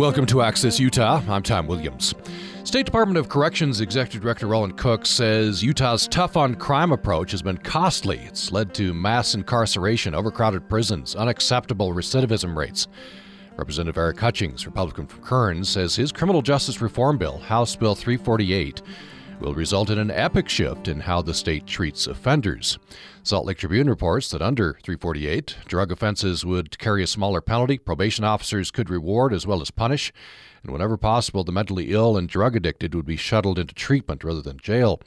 Welcome to Access Utah. I'm Tom Williams. State Department of Corrections Executive Director Rollin Cook says Utah's tough on crime approach has been costly. It's led to mass incarceration, overcrowded prisons, unacceptable recidivism rates. Representative Eric Hutchings, Republican from Kearns, says his criminal justice reform bill, House Bill 348, will result in an epic shift in how the state treats offenders. Salt Lake Tribune reports that under 348, drug offenses would carry a smaller penalty. Probation officers could reward as well as punish. And whenever possible, the mentally ill and drug addicted would be shuttled into treatment rather than jail.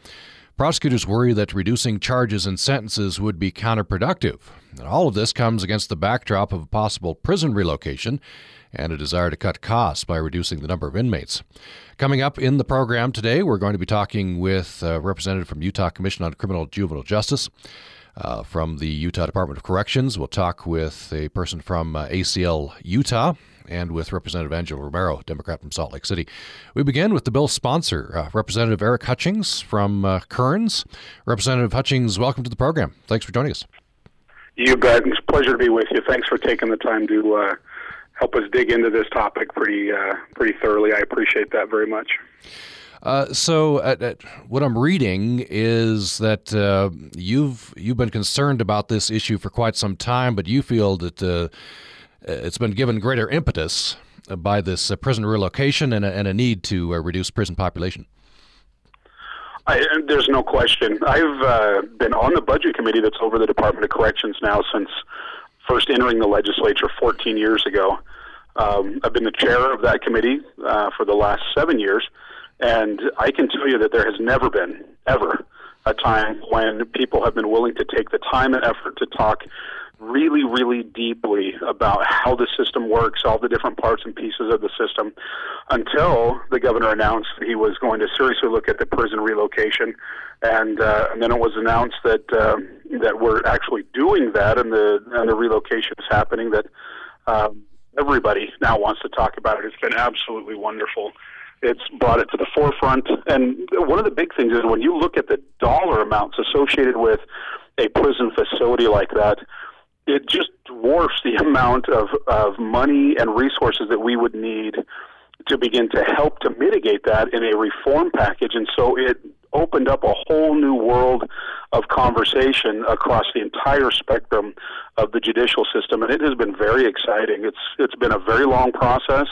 Prosecutors worry that reducing charges and sentences would be counterproductive. And all of this comes against the backdrop of a possible prison relocation and a desire to cut costs by reducing the number of inmates. Coming up in the program today, we're going to be talking with a representative from Utah Commission on Criminal Juvenile Justice. Uh, from the Utah Department of Corrections, we'll talk with a person from uh, ACLU Utah and with Representative Angela Romero, Democrat from Salt Lake City. We begin with the bill's sponsor, uh, Representative Eric Hutchings from uh, Kearns. Representative Hutchings, welcome to the program. Thanks for joining us. You bet. It's a pleasure to be with you. Thanks for taking the time to uh, help us dig into this topic pretty uh, pretty thoroughly. I appreciate that very much. Uh, so, at, at, what I'm reading is that uh, you've you've been concerned about this issue for quite some time, but you feel that uh, it's been given greater impetus by this uh, prison relocation and a, and a, need to uh, reduce prison population. I, there's no question. I've been on the budget committee that's over the Department of Corrections now since first entering the legislature 14 years ago. Um, I've been the chair of that committee uh, for the last seven years, and I can tell you that there has never been, ever, a time when people have been willing to take the time and effort to talk really, really deeply about how the system works, all the different parts and pieces of the system, until the governor announced he was going to seriously look at the prison relocation, and uh, and then it was announced that uh, that we're actually doing that, and the and the relocation is happening. That um, everybody now wants to talk about it. It's been absolutely wonderful. It's brought it to the forefront, and one of the big things is when you look at the dollar amounts associated with a prison facility like that it just dwarfs the amount of, of money and resources that we would need to begin to help to mitigate that in a reform package. And so it opened up a whole new world of conversation across the entire spectrum of the judicial system. And it has been very exciting. It's, it's been a very long process.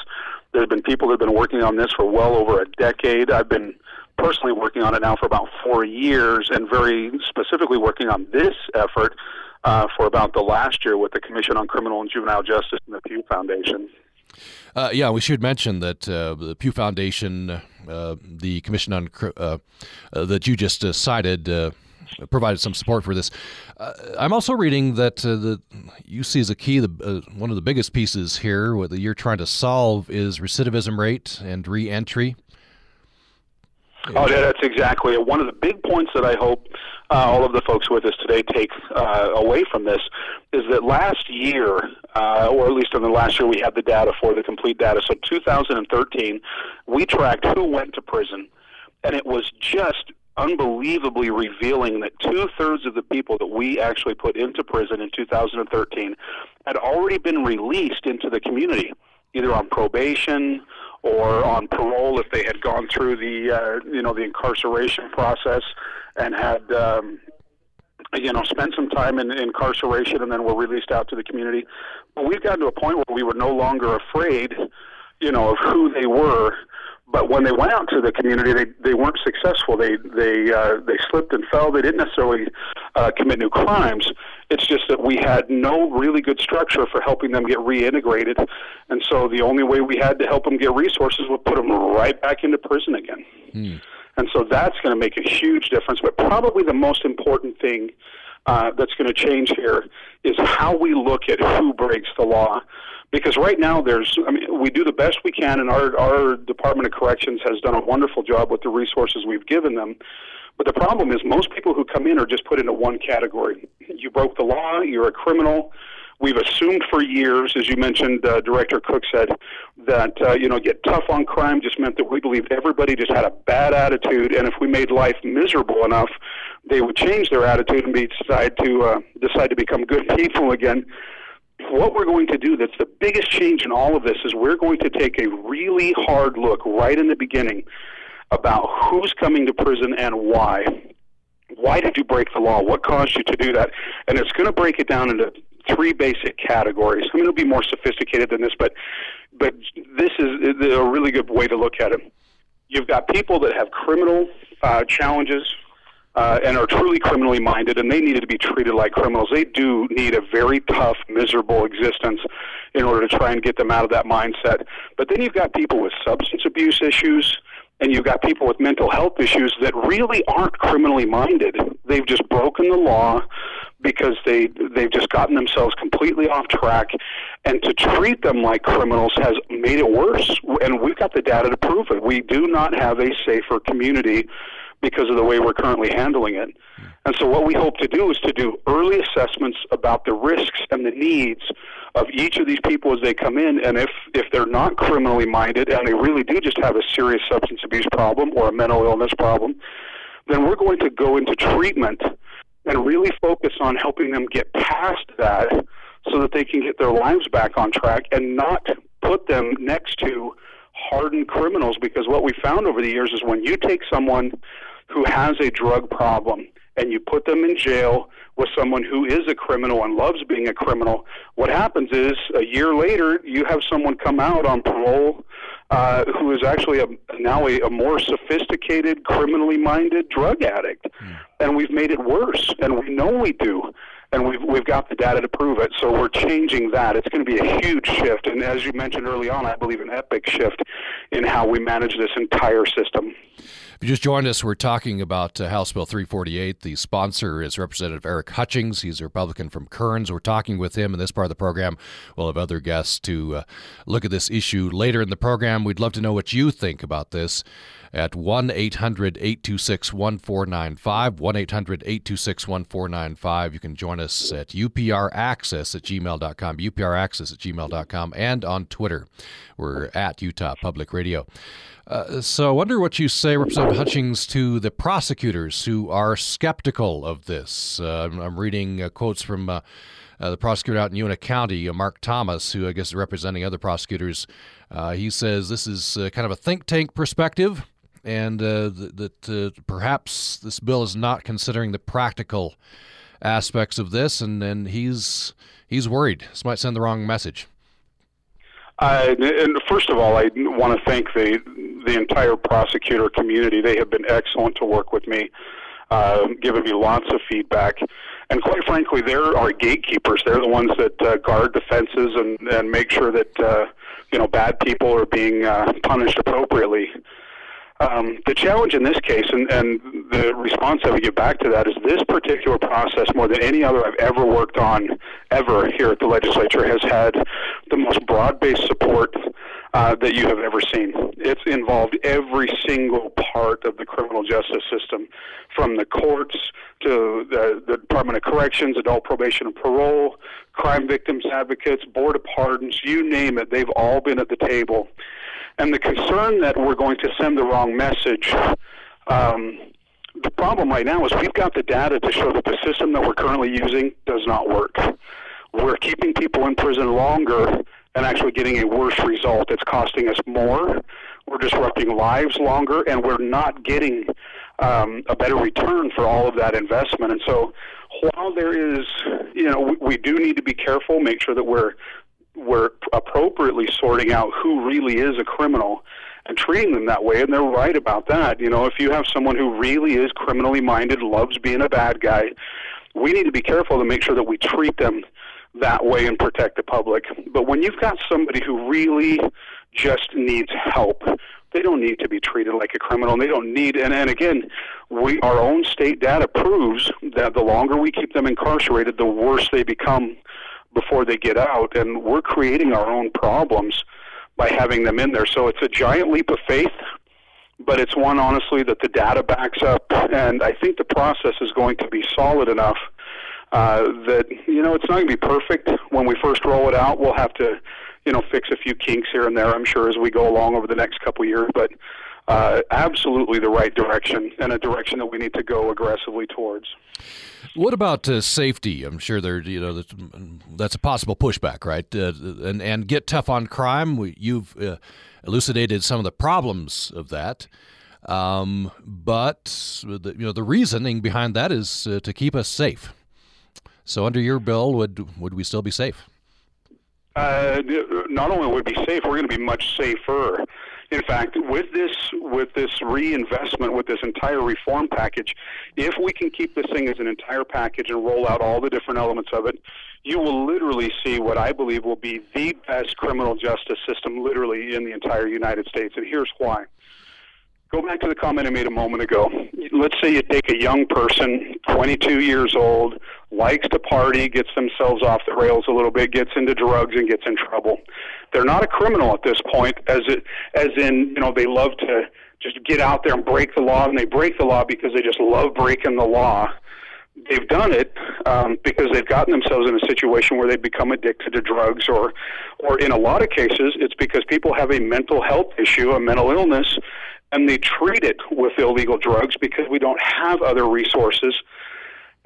There's been people that have been working on this for well over a decade. I've been personally working on it now for about four years and very specifically working on this effort uh, for about the last year with the Commission on Criminal and Juvenile Justice and the Pew Foundation. Uh, yeah, we should mention that uh, the Pew Foundation, uh, the Commission on uh, uh, that you just cited, provided some support for this. I'm also reading that the you see as a key, the one of the biggest pieces here, what you're trying to solve is recidivism rate and reentry. Oh, yeah, that's exactly. One of the big points that I hope uh, all of the folks with us today take uh, away from this is that last year, uh, or at least in the last year, we had the data for the complete data. So 2013, we tracked who went to prison, and it was just unbelievably revealing that two thirds of the people that we actually put into prison in 2013 had already been released into the community, either on probation or on parole if they had gone through the uh, you know the incarceration process and had um, you know spent some time in, in incarceration and then were released out to the community. But we've gotten to a point where we were no longer afraid, you know, of who they were. But when they went out to the community, they they weren't successful. They they uh, they slipped and fell. They didn't necessarily uh, commit new crimes. It's just that we had no really good structure for helping them get reintegrated, and so the only way we had to help them get resources was put them right back into prison again. Hmm. And so that's going to make a huge difference. But probably the most important thing uh, that's going to change here is how we look at who breaks the law. Because right now, there's, I mean, we do the best we can, and our, our Department of Corrections has done a wonderful job with the resources we've given them. But the problem is, most people who come in are just put into one category. You broke the law, you're a criminal, We've assumed for years, as you mentioned, uh, Director Cook said, that uh, you know get tough on crime just meant that we believed everybody just had a bad attitude, and if we made life miserable enough, they would change their attitude and be, decide to uh, decide to become good people again. what we're going to do that's the biggest change in all of this is we're going to take a really hard look right in the beginning about who's coming to prison and why. Why did you break the law? What caused you to do that? And it's going to break it down into three basic categories. I mean, it'll be more sophisticated than this, but but this is a really good way to look at it. You've got people that have criminal uh, challenges uh, and are truly criminally minded, and they needed to be treated like criminals. They do need a very tough, miserable existence in order to try and get them out of that mindset. But then you've got people with substance abuse issues, and you've got people with mental health issues that really aren't criminally minded. They've just broken the law because they they've just gotten themselves completely off track and to treat them like criminals has made it worse and we've got the data to prove it we do not have a safer community because of the way we're currently handling it. Hmm. And so, what we hope to do is to do early assessments about the risks and the needs of each of these people as they come in. And if, if they're not criminally minded and they really do just have a serious substance abuse problem or a mental illness problem, then we're going to go into treatment and really focus on helping them get past that so that they can get their lives back on track and not put them next to hardened criminals. Because what we found over the years is when you take someone who has a drug problem and you put them in jail with someone who is a criminal and loves being a criminal, what happens is a year later you have someone come out on parole uh, who is actually a, now a, a more sophisticated, criminally minded drug addict. Mm. And we've made it worse, and we know we do and we've we've got the data to prove it. So we're changing that. It's going to be a huge shift, and as you mentioned early on, I believe an epic shift in how we manage this entire system. If you just joined us, we're talking about uh, House Bill 348. The sponsor is Representative Eric Hutchings. He's a Republican from Kearns. We're talking with him in this part of the program. We'll have other guests to uh, look at this issue later in the program. We'd love to know what you think about this at 1 800 826 1495. 1 800 826 1495. You can join us at upraccess at gmail.com, upraccess at gmail.com, and on Twitter. We're at Utah Public Radio. Uh, so I wonder what you say, Representative Hutchings, to the prosecutors who are skeptical of this. Uh, I'm reading uh, quotes from uh, uh, the prosecutor out in Uintah County, Mark Thomas, who I guess is representing other prosecutors. he says this is kind of a think tank perspective and uh, that perhaps this bill is not considering the practical aspects of this, and, and he's he's worried. This might send the wrong message. Uh, and first of all, I want to thank the the entire prosecutor community. They have been excellent to work with me, uh, giving me lots of feedback. And quite frankly, they're our gatekeepers. They're the ones that uh, guard the fences and, and make sure that uh, you know bad people are being uh, punished appropriately. Um, the challenge in this case, and, and the response I would give back to that, is this particular process, more than any other I've ever worked on, ever here at the legislature, has had the most broad based support uh, that you have ever seen. It's involved every single part of the criminal justice system, from the courts to the, the Department of Corrections, adult probation and parole, crime victims advocates, board of pardons, you name it, they've all been at the table. And the concern that we're going to send the wrong message. Um, the problem right now is we've got the data to show that the system that we're currently using does not work. We're keeping people in prison longer and actually getting a worse result. It's costing us more. We're disrupting lives longer, and we're not getting um, a better return for all of that investment. And so, while there is, you know, we, we do need to be careful, make sure that we're we're appropriately sorting out who really is a criminal and treating them that way. And they're right about that. You know, if you have someone who really is criminally minded, loves being a bad guy, we need to be careful to make sure that we treat them that way and protect the public. But when you've got somebody who really just needs help, they don't need to be treated like a criminal. They don't need, and, and again, we our own state data proves that the longer we keep them incarcerated, the worse they become before they get out, and we're creating our own problems by having them in there. So it's a giant leap of faith, but it's one honestly that the data backs up, and I think the process is going to be solid enough uh, that you know it's not going to be perfect when we first roll it out. We'll have to you know fix a few kinks here and there, I'm sure, as we go along over the next couple of years, but. uh, absolutely the right direction and a direction that we need to go aggressively towards. What about uh, safety? I'm sure there, you know, that's, a possible pushback, right? Uh, and and get tough on crime. We, you've uh, elucidated some of the problems of that, um, but the, you know the reasoning behind that is uh, to keep us safe. So under your bill, would would we still be safe? Uh, not only would be safe, we're going to be much safer. In fact, with this with this reinvestment, with this entire reform package, if we can keep this thing as an entire package and roll out all the different elements of it, you will literally see what I believe will be the best criminal justice system, literally in the entire United States. And here's why. Go back to the comment I made a moment ago. Let's say you take a young person, 22 years old, likes to party, gets themselves off the rails a little bit, gets into drugs, and gets in trouble. They're not a criminal at this point, as it, as in you know they love to just get out there and break the law, and they break the law because they just love breaking the law. They've done it um, because they've gotten themselves in a situation where they've become addicted to drugs, or, or in a lot of cases, it's because people have a mental health issue, a mental illness, and they treat it with illegal drugs because we don't have other resources.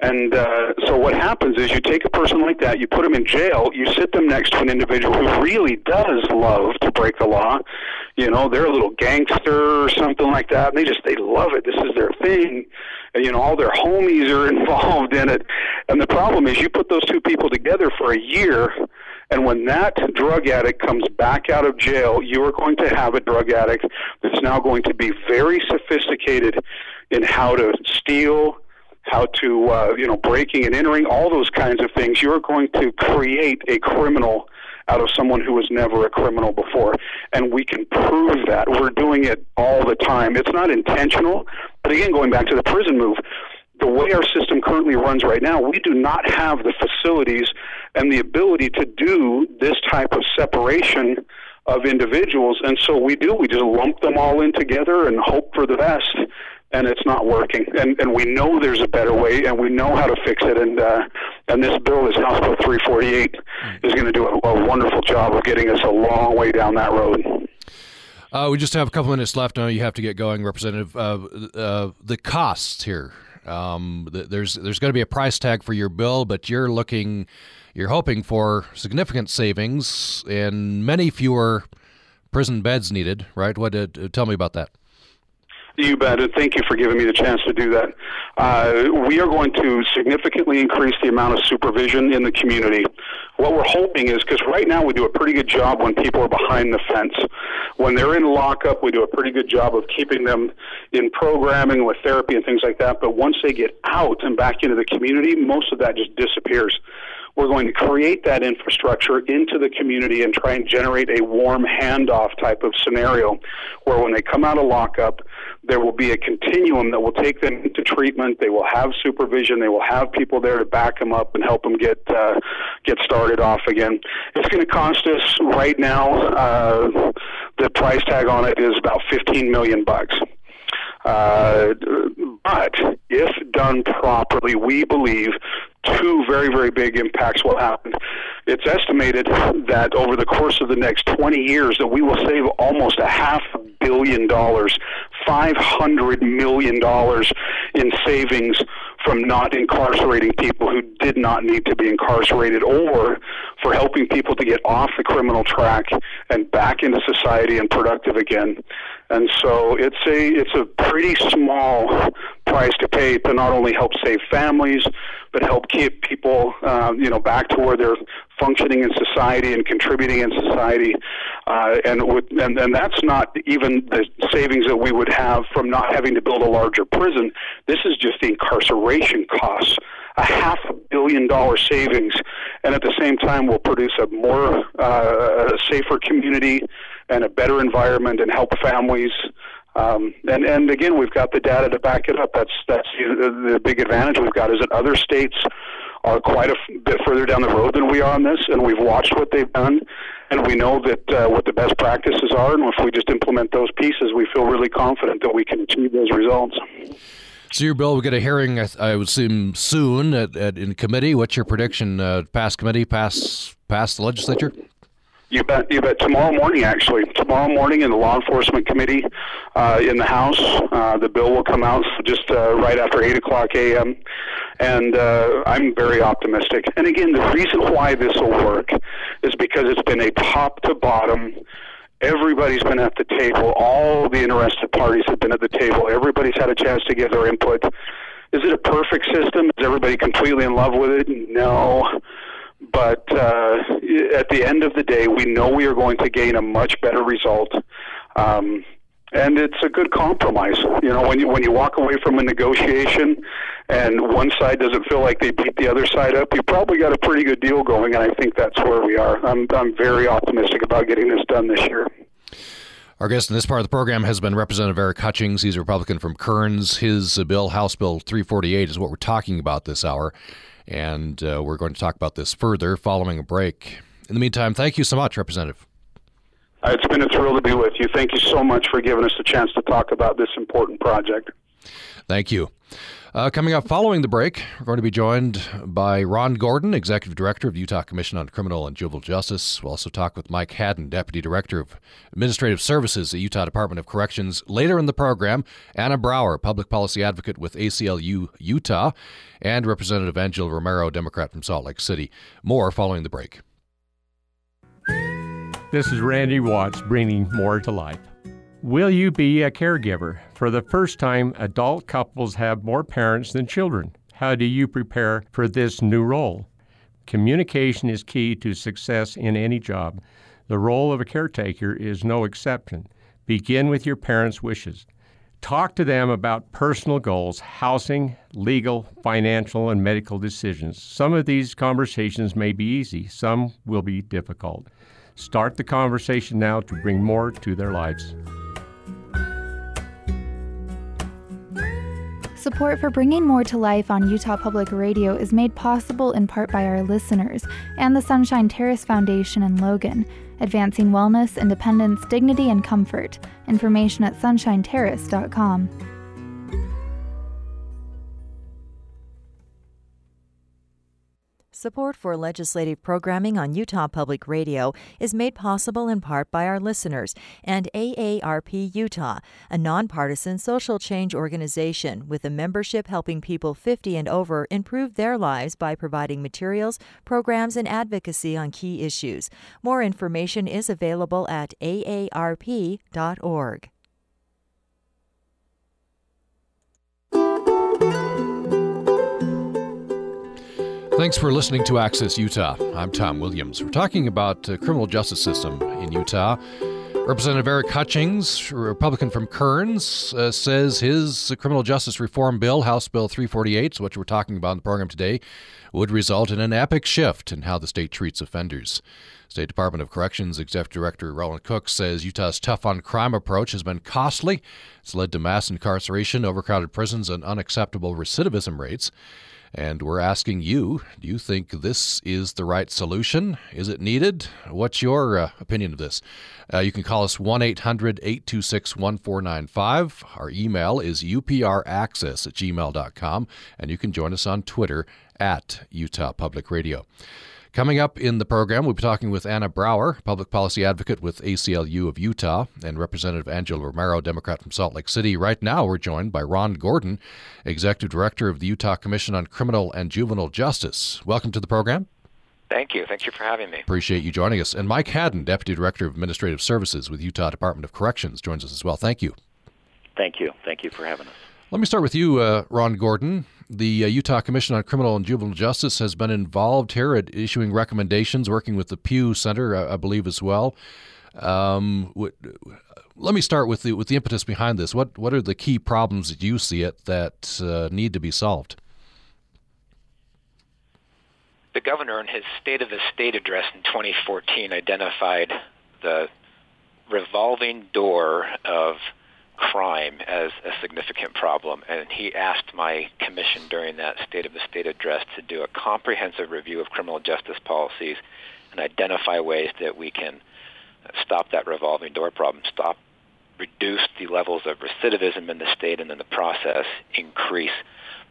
And uh, so what happens is you take a person like that, you put them in jail, you sit them next to an individual who really does love to break the law. You know, they're a little gangster or something like that, and they just they love it. This is their thing. And you know, all their homies are involved in it. And the problem is you put those two people together for a year and when that drug addict comes back out of jail, you are going to have a drug addict that's now going to be very sophisticated in how to steal, how to, uh, you know, breaking and entering, all those kinds of things. You're going to create a criminal out of someone who was never a criminal before. And we can prove that. We're doing it all the time. It's not intentional. But again, going back to the prison move, the way our system currently runs right now, we do not have the facilities and the ability to do this type of separation of individuals. And so we do, we just lump them all in together and hope for the best. And it's not working, and and we know there's a better way, and we know how to fix it. And uh, and this bill, this House Bill 348, is going to do a, a wonderful job of getting us a long way down that road. Uh, we just have a couple minutes left. Now you have to get going, Representative. Uh, uh, the costs here um, there's there's going to be a price tag for your bill, but you're looking, you're hoping for significant savings and many fewer prison beds needed, right? What? Uh, tell me about that. You bet, and thank you for giving me the chance to do that. Uh, we are going to significantly increase the amount of supervision in the community. What we're hoping is because right now we do a pretty good job when people are behind the fence. When they're in lockup, we do a pretty good job of keeping them in programming with therapy and things like that. But once they get out and back into the community, most of that just disappears. We're going to create that infrastructure into the community and try and generate a warm handoff type of scenario where when they come out of lockup, there will be a continuum that will take them into treatment. They will have supervision. They will have people there to back them up and help them get uh, get started off again. It's going to cost us right now. Uh, the price tag on it is about 15 million bucks. Uh, but if done properly, we believe two very, very big impacts will happen. It's estimated that over the course of the next 20 years that we will save almost a half billion dollars, $500 million in savings from not incarcerating people who did not need to be incarcerated or for helping people to get off the criminal track and back into society and productive again. And so it's a it's a pretty small price to pay to not only help save families, but help keep people uh, you know back to where they're functioning in society and contributing in society. Uh, and with and, and that's not even the savings that we would have from not having to build a larger prison. This is just the incarceration costs a half a billion dollar savings, and at the same time will produce a more uh, safer community and a better environment and help families. Um, and and again, we've got the data to back it up. That's that's the, the big advantage we've got is that other states are quite a f- bit further down the road than we are on this, and we've watched what they've done, and we know that uh, what the best practices are, and if we just implement those pieces, we feel really confident that we can achieve those results. So your bill will get a hearing, I, I would assume, soon at, at, in committee. What's your prediction? Uh, pass committee, pass pass the legislature? You bet. You bet. Tomorrow morning, actually, tomorrow morning in the Law Enforcement Committee uh, in the House, uh, the bill will come out just uh, right after eight o'clock a.m. And uh, I'm very optimistic. And again, the reason why this will work is because it's been a top to bottom. Everybody's been at the table. All the interested parties have been at the table. Everybody's had a chance to give their input. Is it a perfect system? Is everybody completely in love with it? No but uh, at the end of the day, we know we are going to gain a much better result. Um, and it's a good compromise. You know, when you when you walk away from a negotiation, and one side doesn't feel like they beat the other side up, you probably got a pretty good deal going. And I think that's where we are. I'm I'm very optimistic about getting this done this year. Our guest in this part of the program has been Representative Eric Hutchings. He's a Republican from Kearns. His bill, House Bill 348, is what we're talking about this hour. And uh, we're going to talk about this further following a break. In the meantime, thank you so much, Representative. Uh, it's been a thrill to be with you. Thank you so much for giving us a chance to talk about this important project. Thank you. Uh, coming up following the break, we're going to be joined by Ron Gordon, Executive Director of Utah Commission on Criminal and Juvenile Justice. We'll also talk with Mike Haddon, Deputy Director of Administrative Services at Utah Department of Corrections. Later in the program, Anna Brower, Public Policy Advocate with ACLU Utah, and Representative Angela Romero, Democrat from Salt Lake City. More following the break. This is Randy Watts bringing more to life. Will you be a caregiver? For the first time, adult couples have more parents than children. How do you prepare for this new role? Communication is key to success in any job. The role of a caretaker is no exception. Begin with your parents' wishes. Talk to them about personal goals, housing, legal, financial, and medical decisions. Some of these conversations may be easy, some will be difficult. Start the conversation now to bring more to their lives. Support for bringing more to life on Utah Public Radio is made possible in part by our listeners and the Sunshine Terrace Foundation in Logan, advancing wellness, independence, dignity, and comfort. Information at sunshineterrace.com. Support for legislative programming on Utah Public Radio is made possible in part by our listeners and AARP Utah, a nonpartisan social change organization with a membership helping people 50 and over improve their lives by providing materials, programs, and advocacy on key issues. More information is available at aarp.org. Thanks for listening to Access Utah. I'm Tom Williams. We're talking about the criminal justice system in Utah. Representative Eric Hutchings, Republican from Kearns, uh, says his criminal justice reform bill, House Bill 348, which we're talking about in the program today, would result in an epic shift in how the state treats offenders. State Department of Corrections Executive Director Rollin Cook says Utah's tough on crime approach has been costly. It's led to mass incarceration, overcrowded prisons, and unacceptable recidivism rates. And we're asking you do you think this is the right solution? Is it needed? What's your uh, opinion of this? Uh, you can call us 1 800 826 1495. Our email is upraccess at gmail.com, and you can join us on Twitter at Utah Public Radio. Coming up in the program, we'll be talking with Anna Brower, public policy advocate with ACLU of Utah, and Representative Angela Romero, Democrat from Salt Lake City. Right now, we're joined by Ron Gordon, Executive Director of the Utah Commission on Criminal and Juvenile Justice. Welcome to the program. Thank you. Thank you for having me. Appreciate you joining us. And Mike Haddon, Deputy Director of Administrative Services with Utah Department of Corrections, joins us as well. Thank you. Thank you. Thank you for having us. Let me start with you, uh, Ron Gordon. The uh, Utah Commission on Criminal and Juvenile Justice has been involved here at issuing recommendations, working with the Pew Center, I, I believe, as well. Um, let me start with the with the impetus behind this. What what are the key problems that you see it that uh, need to be solved? The governor, in his State of the State address in 2014, identified the revolving door of crime as a significant problem. And he asked my commission during that State of the State address to do a comprehensive review of criminal justice policies and identify ways that we can stop that revolving door problem, stop, reduce the levels of recidivism in the state, and in the process increase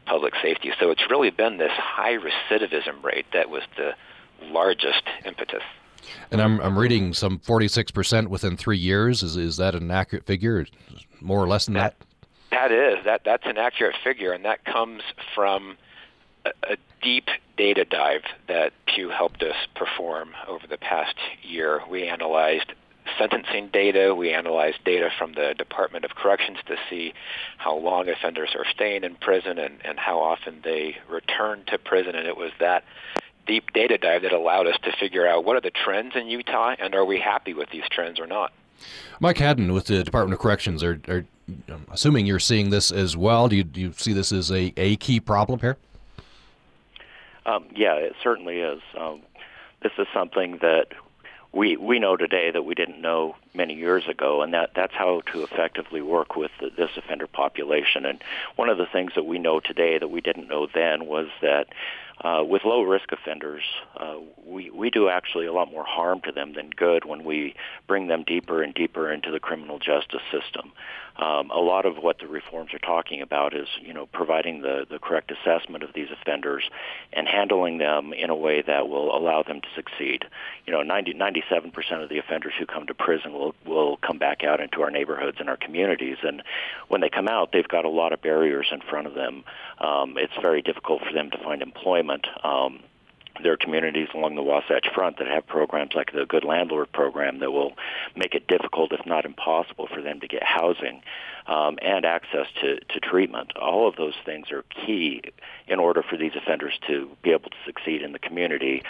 public safety. So it's really been this high recidivism rate that was the largest impetus. And I'm, I'm reading some 46% within three years. Is, is that an accurate figure? More or less than that? That, that is. That, that's an accurate figure, and that comes from a, a deep data dive that Pew helped us perform over the past year. We analyzed sentencing data. We analyzed data from the Department of Corrections to see how long offenders are staying in prison and, and how often they return to prison. And it was that deep data dive that allowed us to figure out what are the trends in Utah and are we happy with these trends or not. Mike Haddon with the Department of Corrections, are, are assuming you're seeing this as well. Do you, do you see this as a, a key problem here? Um, yeah, it certainly is. Um, this is something that we we know today that we didn't know many years ago, and that that's how to effectively work with the, this offender population. And one of the things that we know today that we didn't know then was that uh, with low risk offenders, uh, we, we do actually a lot more harm to them than good when we bring them deeper and deeper into the criminal justice system. Um, a lot of what the reforms are talking about is, you know, providing the, the correct assessment of these offenders and handling them in a way that will allow them to succeed. You know, 90, 97% of the offenders who come to prison will, will come back out into our neighborhoods and our communities. And when they come out, they've got a lot of barriers in front of them. Um, it's very difficult for them to find employment. Um, there are communities along the Wasatch Front that have programs like the Good Landlord program that will make it difficult, if not impossible, for them to get housing um, and access to, to treatment. All of those things are key in order for these offenders to be able to succeed in the community.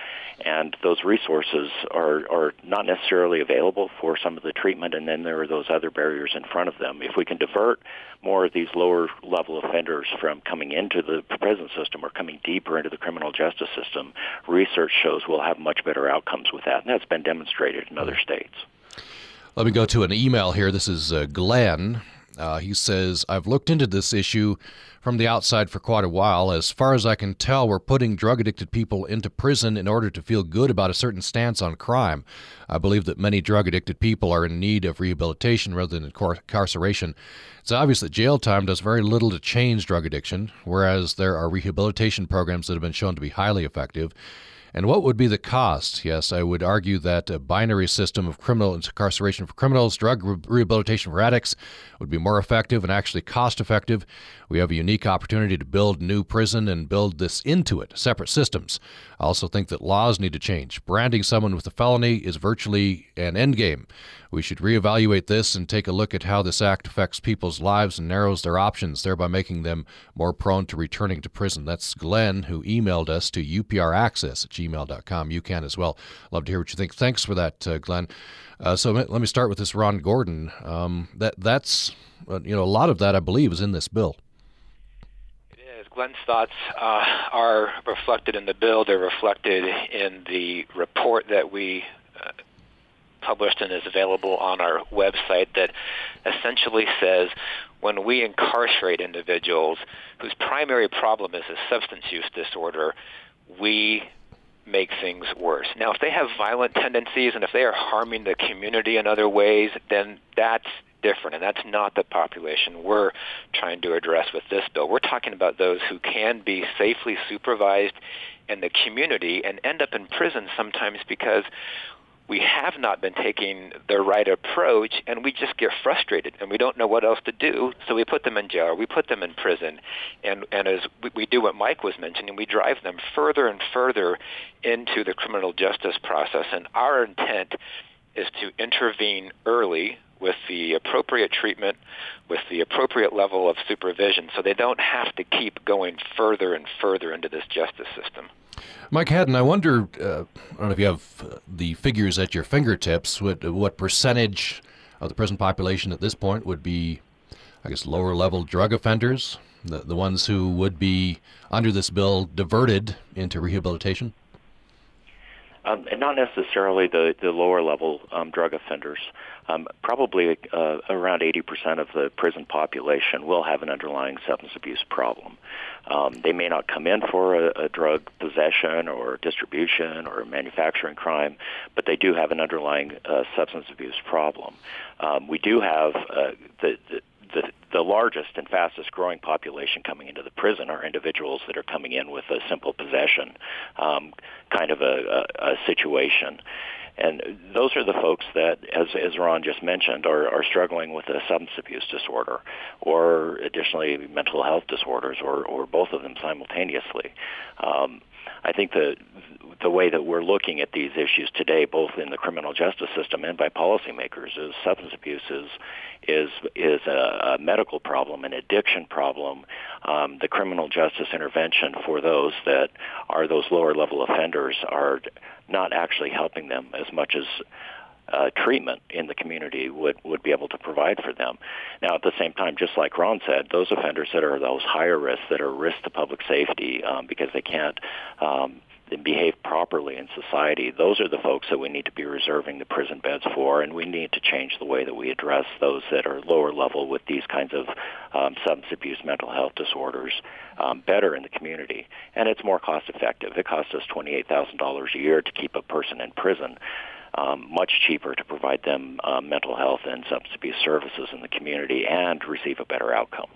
And those resources are, are not necessarily available for some of the treatment, and then there are those other barriers in front of them. If we can divert more of these lower level offenders from coming into the prison system or coming deeper into the criminal justice system, research shows we'll have much better outcomes with that. And that's been demonstrated in other states. Let me go to an email here. This is uh, Glenn. Uh, he says, I've looked into this issue from the outside for quite a while. As far as I can tell, we're putting drug addicted people into prison in order to feel good about a certain stance on crime. I believe that many drug addicted people are in need of rehabilitation rather than incarceration. It's obvious that jail time does very little to change drug addiction, whereas there are rehabilitation programs that have been shown to be highly effective. And what would be the cost? Yes, I would argue that a binary system of criminal incarceration for criminals, drug re- rehabilitation for addicts would be more effective and actually cost effective. We have a unique opportunity to build new prison and build this into it, separate systems. I also think that laws need to change. Branding someone with a felony is virtually an endgame. We should reevaluate this and take a look at how this act affects people's lives and narrows their options, thereby making them more prone to returning to prison. That's Glenn, who emailed us to upraccess at gmail.com. You can as well. Love to hear what you think. Thanks for that, uh, Glenn. Uh, so let me start with this Ron Gordon. Um, that that's uh, you know a lot of that I believe is in this bill. Glenn's thoughts uh, are reflected in the bill. They're reflected in the report that we uh, published and is available on our website that essentially says when we incarcerate individuals whose primary problem is a substance use disorder, we make things worse. Now, if they have violent tendencies and if they are harming the community in other ways, then that's different, and that's not the population we're trying to address with this bill. We're talking about those who can be safely supervised in the community and end up in prison sometimes because we have not been taking the right approach and we just get frustrated and we don't know what else to do so we put them in jail we put them in prison and and as we, we do what mike was mentioning we drive them further and further into the criminal justice process and our intent is to intervene early with the appropriate treatment, with the appropriate level of supervision, so they don't have to keep going further and further into this justice system. Mike Haddon, I wonder, uh, I don't know if you have the figures at your fingertips, what, what percentage of the prison population at this point would be, I guess, lower level drug offenders, the, the ones who would be, under this bill, diverted into rehabilitation? Um, and not necessarily the, the lower level um, drug offenders. Um, probably uh, around 80% of the prison population will have an underlying substance abuse problem. Um, they may not come in for a, a drug possession or distribution or manufacturing crime, but they do have an underlying uh, substance abuse problem. Um, we do have uh, the, the the the largest and fastest growing population coming into the prison are individuals that are coming in with a simple possession um, kind of a, a, a situation. And those are the folks that, as, as Ron just mentioned, are, are struggling with a substance abuse disorder or additionally mental health disorders or, or both of them simultaneously. Um, I think the the way that we're looking at these issues today, both in the criminal justice system and by policymakers, is substance abuse is is is a, a medical problem, an addiction problem. Um, the criminal justice intervention for those that are those lower level offenders are not actually helping them as much as uh, treatment in the community would, would be able to provide for them. Now, at the same time, just like Ron said, those offenders that are those higher risks, that are risk to public safety um, because they can't um, behave properly in society, those are the folks that we need to be reserving the prison beds for, and we need to change the way that we address those that are lower level with these kinds of um, substance abuse, mental health disorders um, better in the community. And it's more cost effective. It costs us $28,000 a year to keep a person in prison um, much cheaper to provide them uh, mental health and substance abuse services in the community and receive a better outcome.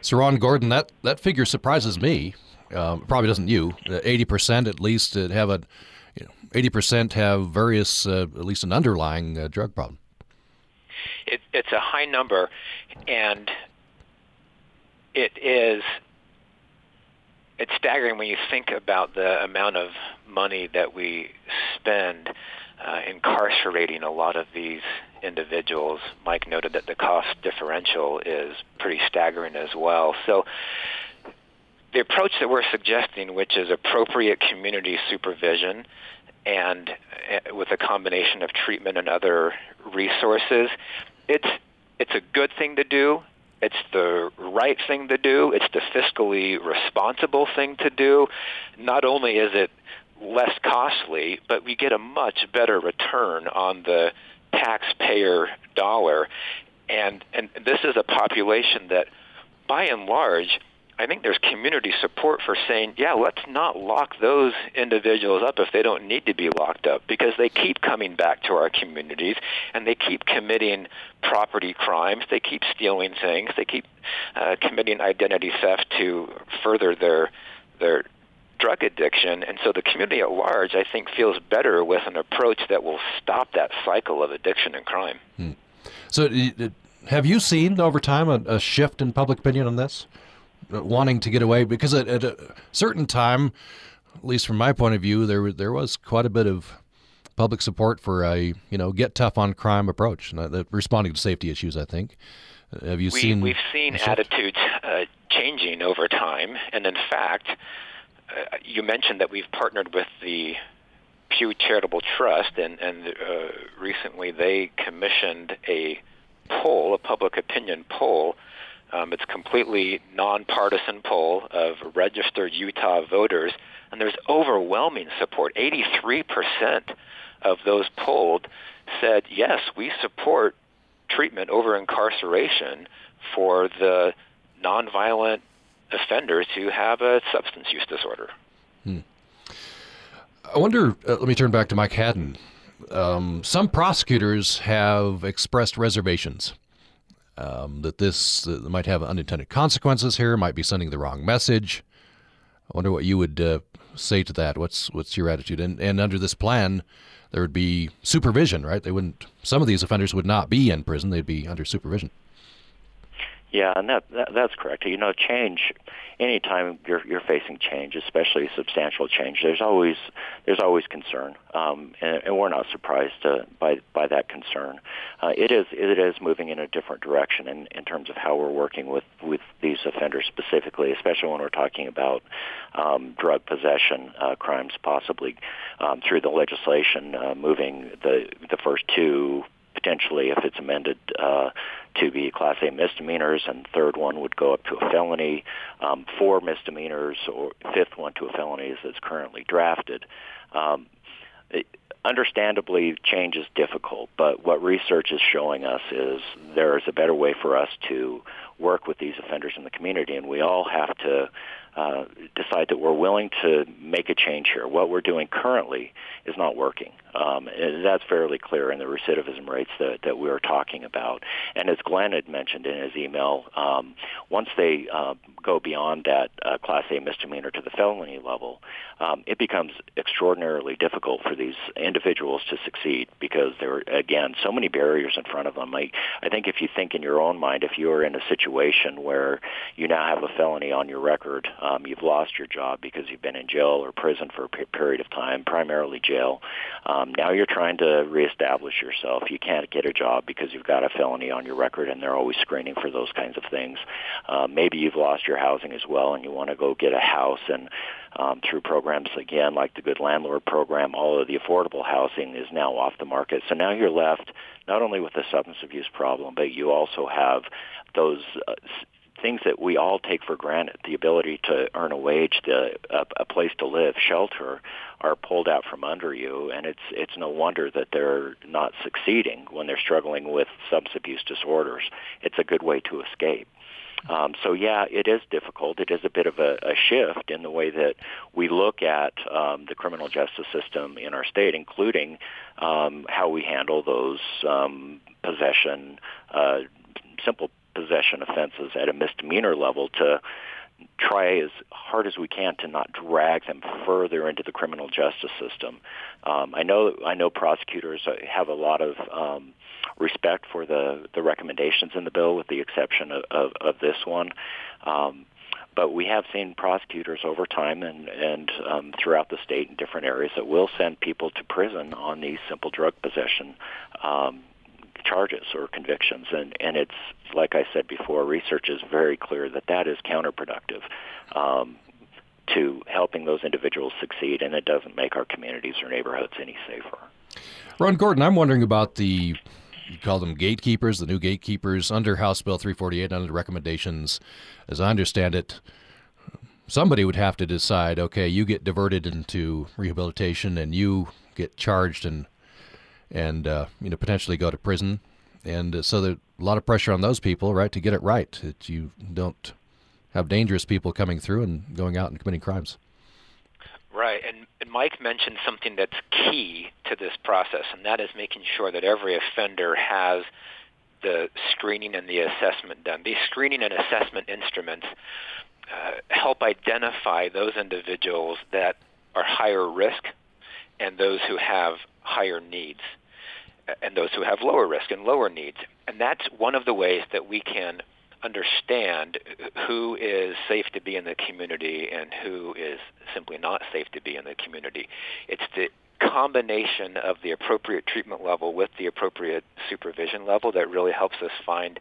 So, Ron Gordon, that, that figure surprises me. Um, probably doesn't you. Eighty percent at least have a, eighty percent have various, uh, at least an underlying uh, drug problem. It, it's a high number, and it is it's staggering when you think about the amount of money that we spend uh, incarcerating a lot of these individuals. Mike noted that the cost differential is pretty staggering as well. So the approach that we're suggesting, which is appropriate community supervision and uh, with a combination of treatment and other resources, it's it's a good thing to do. It's the right thing to do. It's the fiscally responsible thing to do. Not only is it less costly, but we get a much better return on the taxpayer dollar. And and this is a population that, by and large, I think there's community support for saying, yeah, let's not lock those individuals up if they don't need to be locked up because they keep coming back to our communities and they keep committing property crimes, they keep stealing things, they keep uh, committing identity theft to further their their drug addiction. And so the community at large, I think, feels better with an approach that will stop that cycle of addiction and crime. Hmm. So, have you seen over time a, a, shift in public opinion on this? Uh, wanting to get away? Because at, at, a certain time, at least from my point of view, there, there was quite a bit of public support for a you know get tough on crime approach, uh, responding to safety issues. I think. Uh, have you we, seen? We've seen attitudes uh, changing over time, and in fact, uh, you mentioned that we've partnered with the Pew Charitable Trust, and, and uh, recently they commissioned a poll, a public opinion poll. Um, it's completely nonpartisan poll of registered Utah voters, and there's overwhelming support. 83% of those polled said, yes, we support treatment over incarceration for the nonviolent offenders who have a substance use disorder. Hmm. I wonder, uh, let me turn back to Mike Haddon. Um, some prosecutors have expressed reservations um, that this uh, might have unintended consequences here, might be sending the wrong message. I wonder what you would uh, say to that. What's what's your attitude? And and under this plan, there would be supervision, right? They wouldn't. Some of these offenders would not be in prison; they'd be under supervision. Yeah, and that, that that's correct. You know, change. Anytime you're you're facing change, especially substantial change, there's always there's always concern, um, and, and we're not surprised uh, by by that concern. Uh, it is it is moving in a different direction in, in terms of how we're working with with these offenders specifically, especially when we're talking about um, drug possession uh, crimes, possibly um, through the legislation uh, moving the the first two potentially, if it's amended, uh, to be Class A misdemeanors, and third one would go up to a felony. Um, four misdemeanors, or fifth one to a felony, as it's currently drafted. Um, it, understandably, change is difficult, but what research is showing us is there is a better way for us to work with these offenders in the community, and we all have to uh, decide that we're willing to make a change here. What we're doing currently is not working. Um, that's fairly clear in the recidivism rates that, that we are talking about. And as Glenn had mentioned in his email, um, once they uh, go beyond that uh, Class A misdemeanor to the felony level, um, it becomes extraordinarily difficult for these individuals to succeed because there are, again, so many barriers in front of them. I, I think if you think in your own mind, if you are in a situation where you now have a felony on your record, um, you've lost your job because you've been in jail or prison for a period of time, primarily jail, um, now you're trying to reestablish yourself. You can't get a job because you've got a felony on your record, and they're always screening for those kinds of things. Uh, maybe you've lost your housing as well, and you want to go get a house and um, through programs again like the Good Landlord program, all of the affordable housing is now off the market. So now you're left not only with the substance abuse problem, but you also have those uh, things that we all take for granted, the ability to earn a wage, the, a, a place to live, shelter, are pulled out from under you, and it's it's no wonder that they're not succeeding when they're struggling with substance abuse disorders. It's a good way to escape. Um, so yeah, it is difficult. It is a bit of a, a shift in the way that we look at um, the criminal justice system in our state, including um, how we handle those um, possession, uh, simple possession offenses at a misdemeanor level to try as hard as we can to not drag them further into the criminal justice system. Um, I know I know prosecutors have a lot of um, respect for the the recommendations in the bill, with the exception of, of, of this one. Um, but we have seen prosecutors over time and and um, throughout the state in different areas that will send people to prison on these simple drug possession um, charges or convictions. And, and it's, like I said before, research is very clear that that is counterproductive um, to helping those individuals succeed, and it doesn't make our communities or neighborhoods any safer. Ron Gordon, I'm wondering about the you call them gatekeepers, the new gatekeepers under House Bill 348 under the recommendations. As I understand it, somebody would have to decide okay, you get diverted into rehabilitation and you get charged and and uh, you know potentially go to prison. And uh, so there's a lot of pressure on those people, right, to get it right. That you don't have dangerous people coming through and going out and committing crimes. Right, and, and Mike mentioned something that's key to this process, and that is making sure that every offender has the screening and the assessment done. These screening and assessment instruments uh, help identify those individuals that are higher risk and those who have higher needs and those who have lower risk and lower needs. And that's one of the ways that we can understand who is safe to be in the community and who is simply not safe to be in the community. It's the combination of the appropriate treatment level with the appropriate supervision level that really helps us find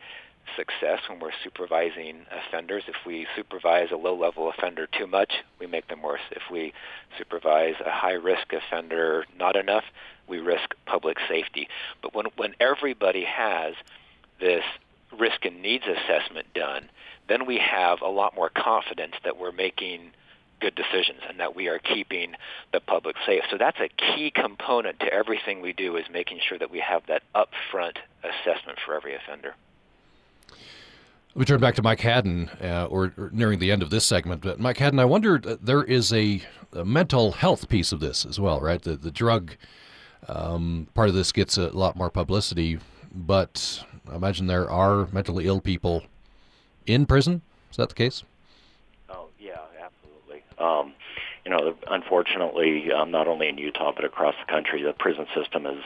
success when we're supervising offenders. If we supervise a low-level offender too much, we make them worse. If we supervise a high-risk offender not enough, we risk public safety. But when, when everybody has this risk and needs assessment done, then we have a lot more confidence that we're making good decisions and that we are keeping the public safe. So that's a key component to everything we do is making sure that we have that upfront assessment for every offender. We turn back to Mike Haddon, uh, or, or, nearing the end of this segment. But Mike Haddon, I wonder uh, there is a, a, mental health piece of this as well, right? The the drug um, part of this gets a lot more publicity, but I imagine there are mentally ill people in prison. Is that the case? Oh yeah, absolutely. Um, you know, unfortunately, um, not only in Utah but across the country, the prison system is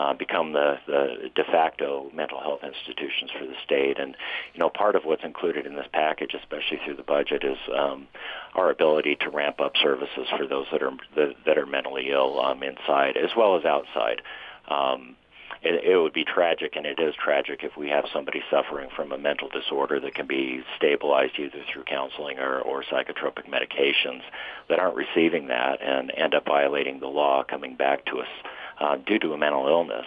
uh, become the, the de facto mental health institutions for the state. And you know, part of what's included in this package, especially through the budget, is um, our ability to ramp up services for those that are that, that are mentally ill um, inside as well as outside. Um, it, it would be tragic, and it is tragic if we have somebody suffering from a mental disorder that can be stabilized either through counseling or, or psychotropic medications that aren't receiving that and end up violating the law, coming back to us uh, due to a mental illness.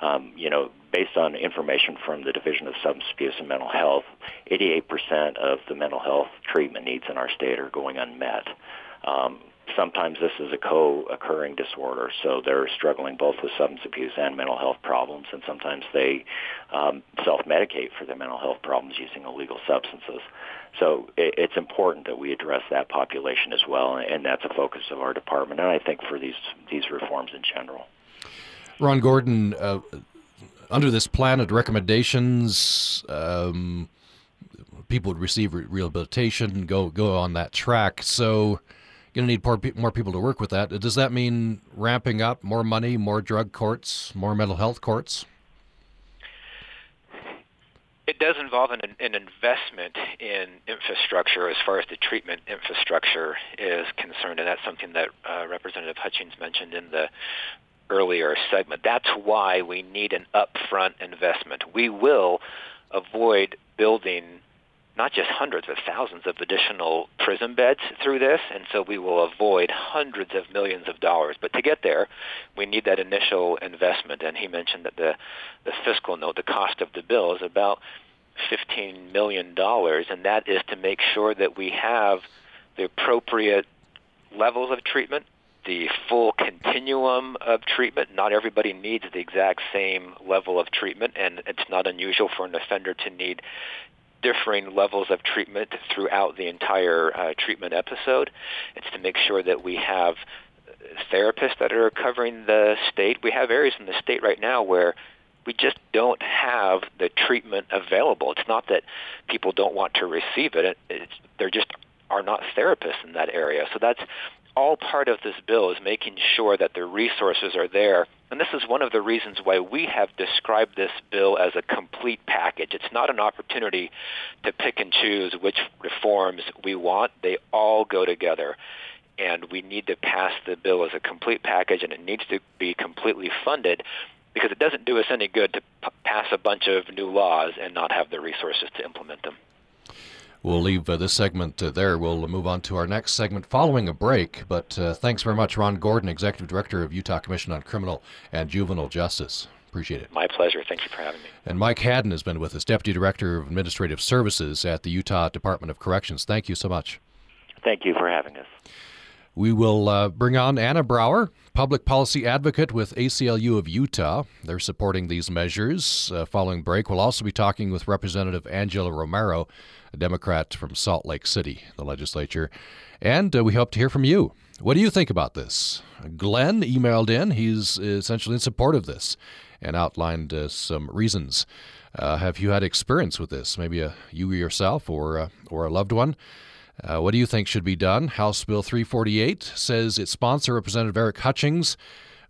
Um, you know, based on information from the Division of Substance Abuse and Mental Health, 88% of the mental health treatment needs in our state are going unmet. Um, sometimes this is a co-occurring disorder, so they're struggling both with substance abuse and mental health problems, and sometimes they um, self-medicate for their mental health problems using illegal substances. So it, it's important that we address that population as well, and that's a focus of our department, and I think for these these reforms in general. Ron Gordon, uh, under this plan of recommendations, um, people would receive re- rehabilitation, and go go on that track. So you're going to need more, more people to work with that. Does that mean ramping up more money, more drug courts, more mental health courts? It does involve an, an investment in infrastructure as far as the treatment infrastructure is concerned, and that's something that uh, Representative Hutchings mentioned in the earlier segment. That's why we need an upfront investment. We will avoid building not just hundreds but thousands of additional prison beds through this, and so we will avoid hundreds of millions of dollars. But to get there, we need that initial investment. And he mentioned that the the fiscal note, the cost of the bill, is about fifteen million dollars, and that is to make sure that we have the appropriate levels of treatment, the full continuum of treatment. Not everybody needs the exact same level of treatment, and it's not unusual for an offender to need differing levels of treatment throughout the entire uh, treatment episode. It's to make sure that we have therapists that are covering the state. We have areas in the state right now where we just don't have the treatment available. It's not that people don't want to receive it. It's, there just are not therapists in that area. So that's all part of this bill is making sure that the resources are there. And this is one of the reasons why we have described this bill as a complete package. It's not an opportunity to pick and choose which reforms we want. They all go together. And we need to pass the bill as a complete package, and it needs to be completely funded because it doesn't do us any good to p- pass a bunch of new laws and not have the resources to implement them. We'll leave uh, this segment uh, there. We'll move on to our next segment following a break. But uh, thanks very much, Ron Gordon, Executive Director of Utah Commission on Criminal and Juvenile Justice. Appreciate it. My pleasure. Thank you for having me. And Mike Haddon has been with us, Deputy Director of Administrative Services at the Utah Department of Corrections. Thank you so much. Thank you for having us. We will uh, bring on Anna Brower, public policy advocate with ACLU of Utah. They're supporting these measures. Uh, following break, we'll also be talking with Representative Angela Romero, a Democrat from Salt Lake City, the legislature. And uh, we hope to hear from you. What do you think about this? Glenn emailed in. He's essentially in support of this and outlined uh, some reasons. Uh, have you had experience with this? Maybe a, you yourself or, uh, or a loved one? Uh, what do you think should be done? House Bill 348 says its sponsor, Representative Eric Hutchings,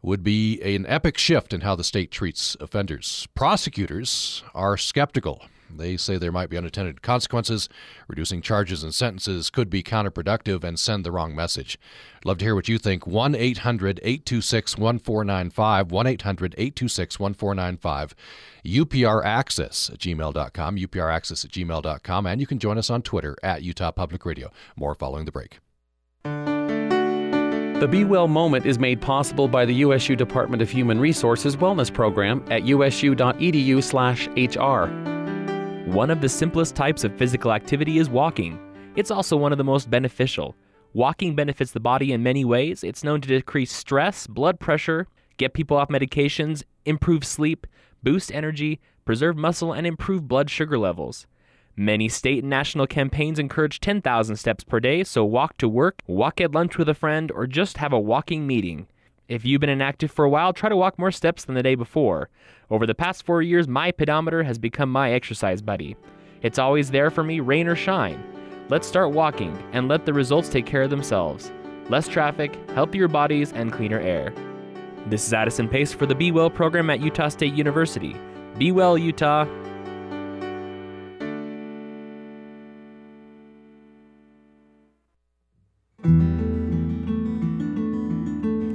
would be an epic shift in how the state treats offenders. Prosecutors are skeptical. They say there might be unintended consequences. Reducing charges and sentences could be counterproductive and send the wrong message. Love to hear what you think. 1 800 826 1495. 1 800 826 1495. UPRaccess at gmail.com. UPRaccess at gmail.com. And you can join us on Twitter at Utah Public Radio. More following the break. The Be Well moment is made possible by the USU Department of Human Resources Wellness Program at usu.edu/hr. One of the simplest types of physical activity is walking. It's also one of the most beneficial. Walking benefits the body in many ways. It's known to decrease stress, blood pressure, get people off medications, improve sleep, boost energy, preserve muscle, and improve blood sugar levels. Many state and national campaigns encourage 10,000 steps per day, so walk to work, walk at lunch with a friend, or just have a walking meeting. If you've been inactive for a while, try to walk more steps than the day before. Over the past four years, my pedometer has become my exercise buddy. It's always there for me, rain or shine. Let's start walking and let the results take care of themselves. Less traffic, healthier bodies, and cleaner air. This is Addison Pace for the Be Well program at Utah State University. Be well, Utah.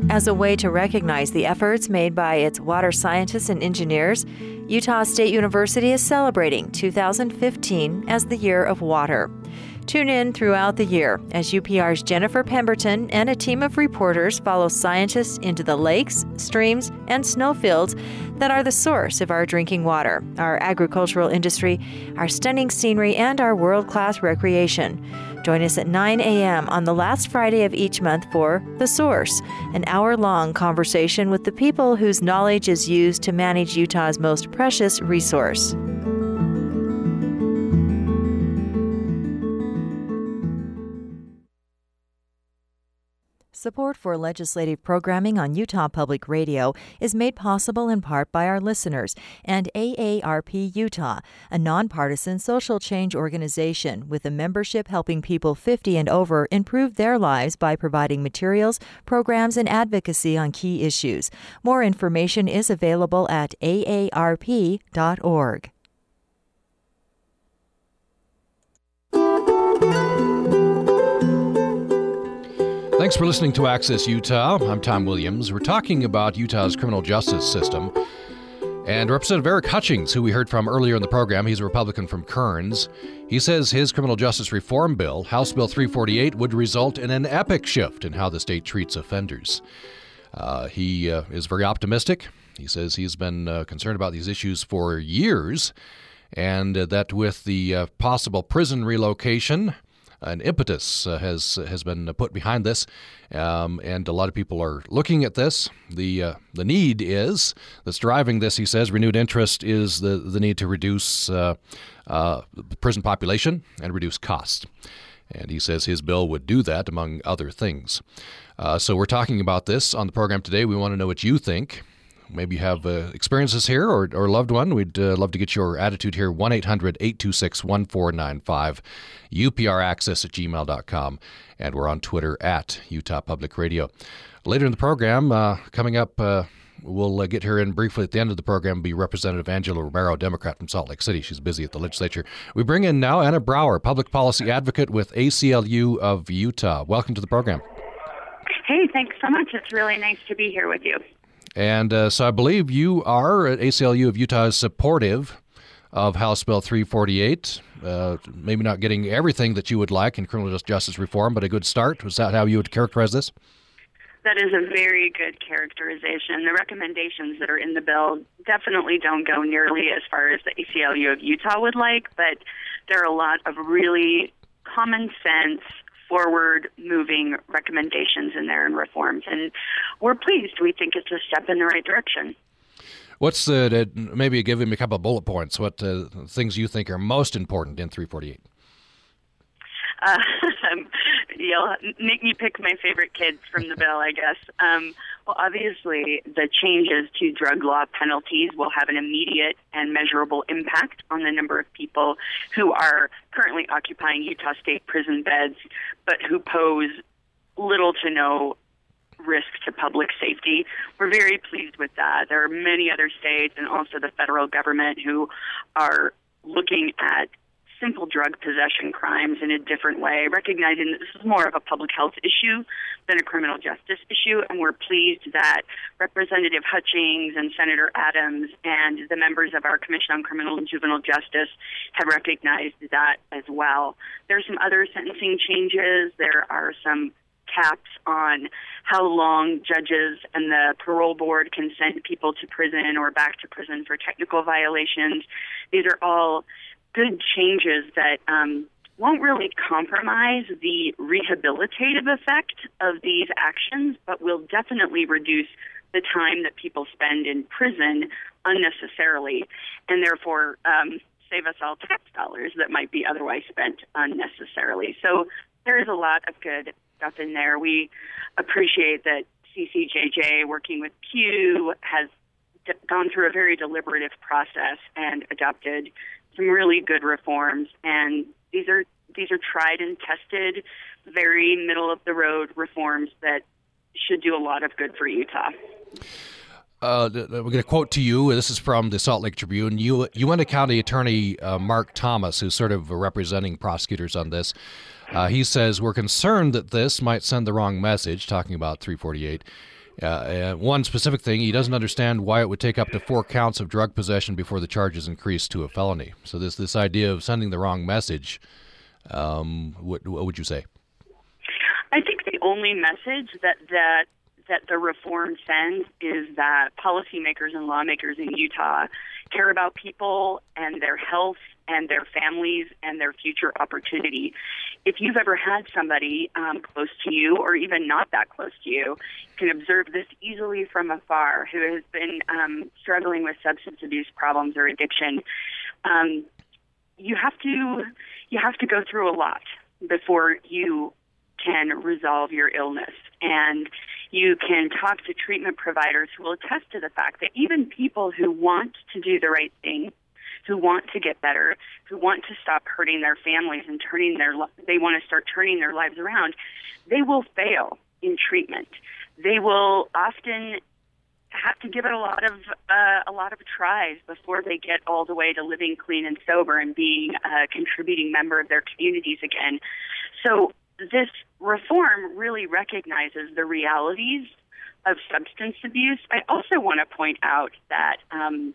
As a way to recognize the efforts made by its water scientists and engineers, Utah State University is celebrating 2015 as the Year of Water. Tune in throughout the year as UPR's Jennifer Pemberton and a team of reporters follow scientists into the lakes, streams, and snowfields that are the source of our drinking water, our agricultural industry, our stunning scenery, and our world class recreation. Join us at 9 a.m. on the last Friday of each month for The Source, an hour long conversation with the people whose knowledge is used to manage Utah's most precious resource. Support for legislative programming on Utah Public Radio is made possible in part by our listeners and AARP Utah, a nonpartisan social change organization with a membership helping people 50 and over improve their lives by providing materials, programs, and advocacy on key issues. More information is available at aarp.org. Thanks for listening to Access Utah. I'm Tom Williams. We're talking about Utah's criminal justice system. And Representative Eric Hutchings, who we heard from earlier in the program, he's a Republican from Kearns. He says his criminal justice reform bill, House Bill 348, would result in an epic shift in how the state treats offenders. Uh, he uh, is very optimistic. He says he's been uh, concerned about these issues for years, and uh, that with the uh, possible prison relocation, an impetus uh, has has been put behind this, um, and a lot of people are looking at this. the uh, The need is that's driving this. He says renewed interest is the the need to reduce uh, prison population and reduce costs. And he says his bill would do that, among other things. Uh, so we're talking about this on the program today. We want to know what you think maybe you have uh, experiences here or, or loved one, we'd uh, love to get your attitude here. 1 800 826 1495, upraccess at gmail.com, and we're on Twitter at Utah Public Radio. Later in the program, uh, coming up, uh, we'll uh, get her in briefly at the end of the program, be Representative Angela Romero, Democrat from Salt Lake City. She's busy at the legislature. We bring in now Anna Brower, public policy advocate with ACLU of Utah. Welcome to the program. Hey, thanks so much. It's really nice to be here with you. And uh, so I believe you are at ACLU of Utah supportive of House Bill 348. Uh, maybe not getting everything that you would like in criminal justice reform, but a good start. Was that how you would characterize this? That is a very good characterization. The recommendations that are in the bill definitely don't go nearly as far as the ACLU of Utah would like, but there are a lot of really common sense forward moving recommendations in there and reforms. And we're pleased. We think it's a step in the right direction. What's the, maybe give him a couple of bullet points, what uh, things you think are most important in 348? Uh, you'll make me pick my favorite kids from the bill, I guess. Um, well, obviously, the changes to drug law penalties will have an immediate and measurable impact on the number of people who are currently occupying Utah State prison beds, but who pose little to no risk to public safety. We're very pleased with that. There are many other states and also the federal government who are looking at simple drug possession crimes in a different way, recognizing that this is more of a public health issue than a criminal justice issue. And we're pleased that Representative Hutchings and Senator Adams and the members of our Commission on Criminal and Juvenile Justice have recognized that as well. There are some other sentencing changes. There are some caps on how long judges and the parole board can send people to prison or back to prison for technical violations. These are all good changes that um, won't really compromise the rehabilitative effect of these actions, but will definitely reduce the time that people spend in prison unnecessarily, and therefore um, save us all tax dollars that might be otherwise spent unnecessarily. So there is a lot of good stuff in there. We appreciate that CCJJ, working with Pew, has gone through a very deliberative process and adopted some really good reforms, and these are these are tried and tested, very middle of the road reforms that should do a lot of good for Utah. Uh, we're going to quote to you. This is from the Salt Lake Tribune. You, Uintah County Attorney uh, Mark Thomas, who's sort of representing prosecutors on this, uh, he says we're concerned that this might send the wrong message. Talking about 348. Uh, one specific thing, he doesn't understand why it would take up to four counts of drug possession before the charge is increased to a felony. So this this idea of sending the wrong message, um, what, what would you say? I think the only message that that that the reform sends is that policymakers and lawmakers in Utah care about people and their health and their families and their future opportunity. If you've ever had somebody um, close to you, or even not that close to you, can observe this easily from afar who has been um, struggling with substance abuse problems or addiction. Um, you have to you have to go through a lot before you can resolve your illness and you can talk to treatment providers who will attest to the fact that even people who want to do the right thing, who want to get better, who want to stop hurting their families and turning their they want to start turning their lives around, they will fail in treatment. They will often have to give it a lot of uh, a lot of tries before they get all the way to living clean and sober and being a contributing member of their communities again. So this reform really recognizes the realities of substance abuse. I also want to point out that um,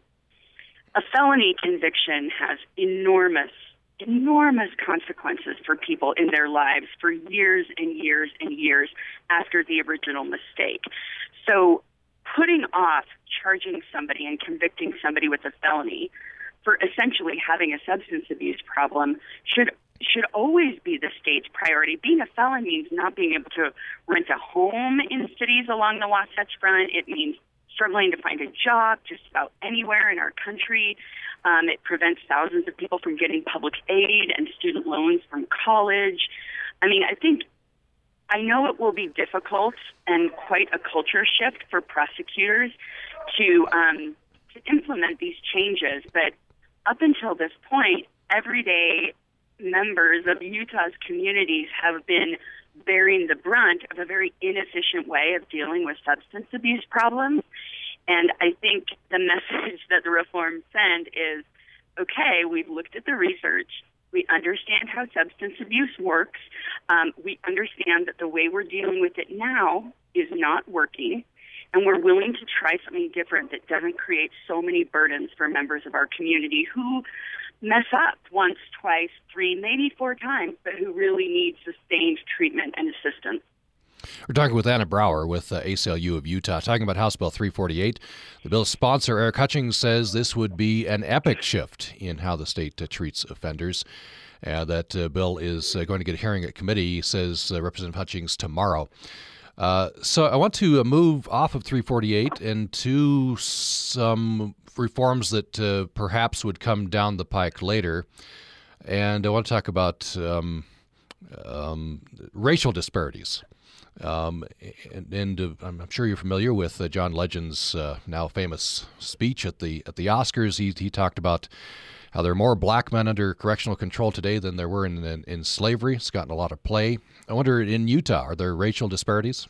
a felony conviction has enormous, enormous consequences for people in their lives for years and years and years after the original mistake. So, putting off charging somebody and convicting somebody with a felony for essentially having a substance abuse problem should should always be the state's priority. Being a felon means not being able to rent a home in cities along the Wasatch Front. It means struggling to find a job just about anywhere in our country. Um, it prevents thousands of people from getting public aid and student loans from college. I mean, I think I know it will be difficult and quite a culture shift for prosecutors to um, to implement these changes, but up until this point, everyday members of Utah's communities have been bearing the brunt of a very inefficient way of dealing with substance abuse problems. And I think the message that the reforms send is okay, we've looked at the research. We understand how substance abuse works. Um, we understand that the way we're dealing with it now is not working. And we're willing to try something different that doesn't create so many burdens for members of our community who mess up once, twice, three, maybe four times, but who really need sustained treatment and assistance. We're talking with Anna Brower with uh, ACLU of Utah, talking about House Bill 348. The bill's sponsor, Eric Hutchings, says this would be an epic shift in how the state uh, treats offenders. Uh, that uh, bill is uh, going to get a hearing at committee, says uh, Representative Hutchings, tomorrow. So I want to move off of 348 and to some reforms that uh, perhaps would come down the pike later. And I want to talk about um, um, racial disparities. Um, and, and uh, I'm sure you're familiar with uh, John Legend's uh, now famous speech at the at the Oscars. He, he talked about how there are more black men under correctional control today than there were in, in, in slavery. It's gotten a lot of play. I wonder in Utah, are there racial disparities?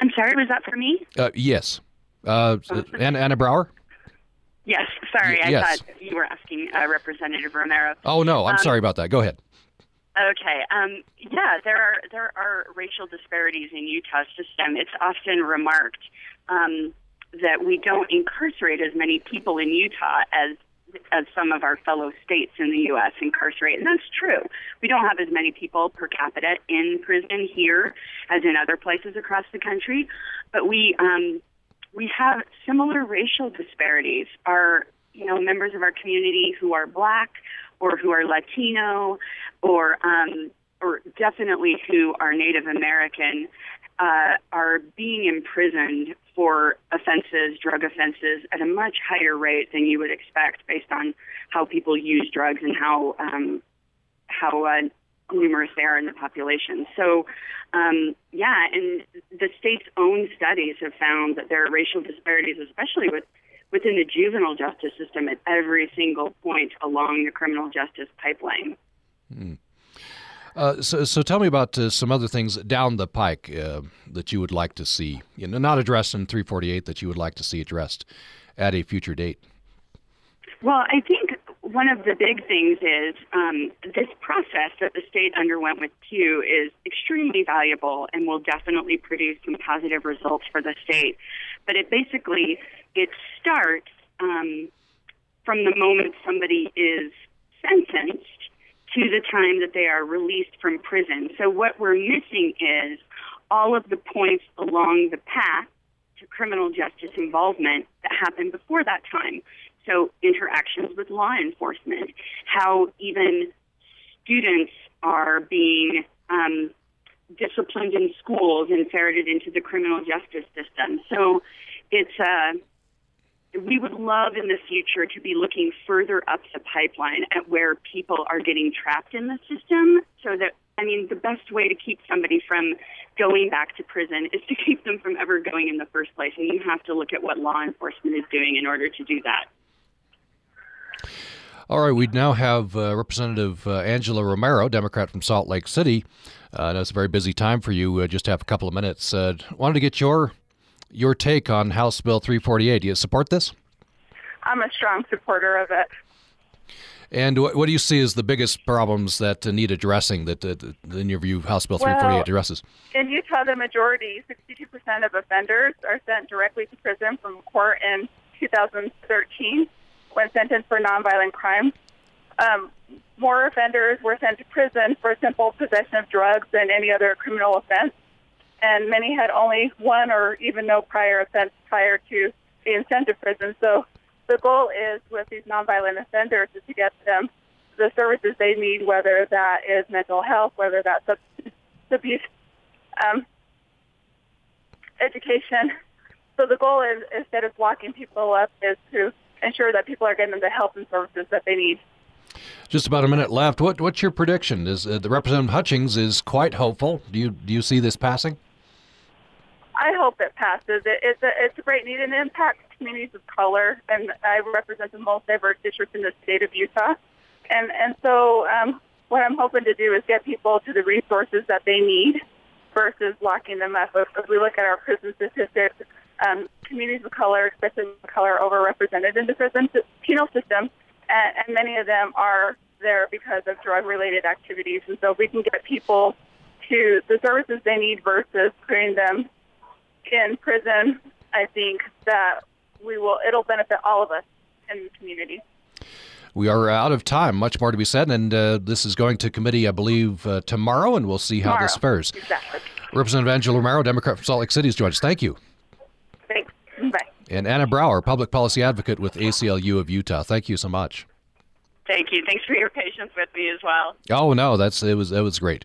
I'm sorry, was that for me? Uh, yes. Uh, Anna, Anna Brower? Yes, sorry. Y- I yes. thought you were asking uh, Representative Romero. Oh, no, I'm Um, sorry about that. Go ahead. Okay. Um, yeah, there are there are racial disparities in Utah's system. It's often remarked um, that we don't incarcerate as many people in Utah as as some of our fellow states in the U.S. incarcerate, and that's true. We don't have as many people per capita in prison here as in other places across the country, but we um, we have similar racial disparities. Our you know members of our community who are black or who are Latino or um, or definitely who are Native American uh, are being imprisoned for offenses, drug offenses, at a much higher rate than you would expect based on how people use drugs and how um, how uh, numerous they are in the population. So, um, yeah, and the state's own studies have found that there are racial disparities, especially with within the juvenile justice system at every single point along the criminal justice pipeline. Uh, so, so tell me about uh, some other things down the pike uh, that you would like to see, you know, not addressed in 348, that you would like to see addressed at a future date. Well, I think one of the big things is um, this process that the state underwent with Pew is extremely valuable and will definitely produce some positive results for the state. But it basically it starts um, from the moment somebody is sentenced to the time that they are released from prison. So what we're missing is all of the points along the path to criminal justice involvement that happened before that time. So, interactions with law enforcement, how even students are being um, disciplined in schools and ferreted into the criminal justice system. So, it's uh, we would love in the future to be looking further up the pipeline at where people are getting trapped in the system so that I mean, the best way to keep somebody from going back to prison is to keep them from ever going in the first place. And you have to look at what law enforcement is doing in order to do that. All right, we now have uh, Representative uh, Angela Romero, Democrat from Salt Lake City. Uh, I know it's a very busy time for you. Uh, just have a couple of minutes. Uh, wanted to get your your take on House Bill 348. Do you support this? I'm a strong supporter of it. And what, what do you see as the biggest problems that need addressing that, in your view, House Bill 348 well, addresses? In Utah, the majority, 62% of offenders, are sent directly to prison from court in 2013 when sentenced for nonviolent crimes. Um, more offenders were sent to prison for simple possession of drugs than any other criminal offense, and many had only one or even no prior offense prior to being sent to prison. So the goal is with these nonviolent offenders is to get them the services they need, whether that is mental health, whether that's substance abuse, um, education. So the goal is instead of locking people up is to ensure that people are getting the help and services that they need. Just about a minute left. What what's your prediction? Is uh, the Representative Hutchings is quite hopeful. Do you do you see this passing? I hope it passes. It, it's a it's a great need and impacts communities of color, and I represent the most diverse district in the state of Utah. And and so um, what I'm hoping to do is get people to the resources that they need versus locking them up. If, if we look at our prison statistics, um, communities of color, especially of color, are overrepresented in the prison penal system, and, and many of them are there because of drug-related activities. And so if we can get people to the services they need versus putting them in prison, I think that we will. It'll benefit all of us in the community. We are out of time. Much more to be said, and uh, this is going to committee, I believe, uh, tomorrow, and we'll see how tomorrow. this fares. Exactly. Representative Angela Romero, Democrat from Salt Lake City, has joined us. Thank you. Thanks. Bye. And Anna Brower, public policy advocate with ACLU of Utah. Thank you so much. Thank you. Thanks for your patience with me as well. Oh no, that's it was it was great.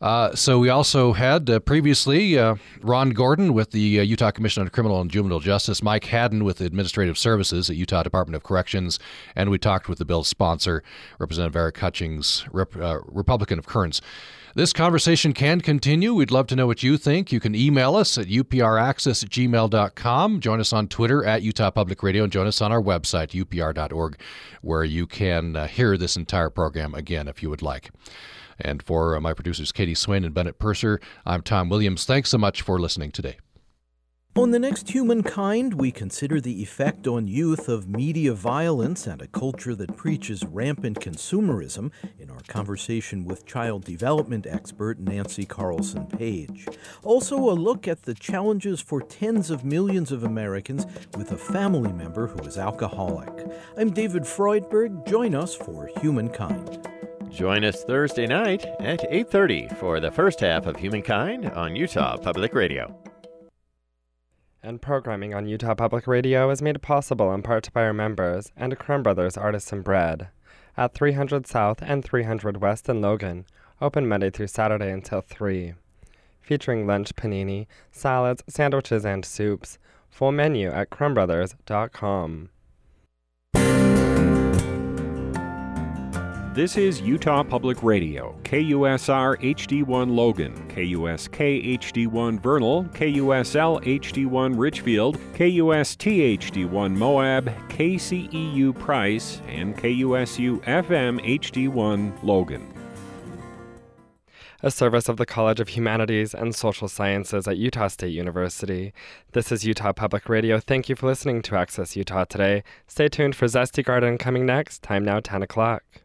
Uh, so we also had uh, previously uh, Ron Gordon with the uh, Utah Commission on Criminal and Juvenile Justice, Mike Haddon with Administrative Services at Utah Department of Corrections, and we talked with the bill's sponsor, Representative Eric Hutchings, Rep- uh, Republican of Kearns. This conversation can continue. We'd love to know what you think. You can email us at upraccess at gmail.com. Join us on Twitter at Utah Public Radio and join us on our website, upr.org, where you can uh, hear this entire program again if you would like. And for uh, my producers, Katie Swain and Bennett Purser, I'm Tom Williams. Thanks so much for listening today. On the next Humankind, we consider the effect on youth of media violence and a culture that preaches rampant consumerism in our conversation with child development expert Nancy Carlsson-Paige. Also, a look at the challenges for tens of millions of Americans with a family member who is alcoholic. I'm David Freudberg. Join us for Humankind. Join us Thursday night at 8:30 for the first half of Humankind on Utah Public Radio and programming on Utah Public Radio is made possible in part by our members and Crumb Brothers Artisan Bread at 300 South and 300 West in Logan, open Monday through Saturday until 3. Featuring lunch panini, salads, sandwiches, and soups. Full menu at crumbbrothers.com. This is Utah Public Radio, KUSR HD1 Logan, KUSK HD1 Vernal, KUSL HD1 Richfield, KUST HD1 Moab, KCEU Price, and KUSU FM HD1 Logan. A service of the College of Humanities and Social Sciences at Utah State University. This is Utah Public Radio. Thank you for listening to Access Utah today. Stay tuned for Zesty Garden coming next. Time now 10 o'clock.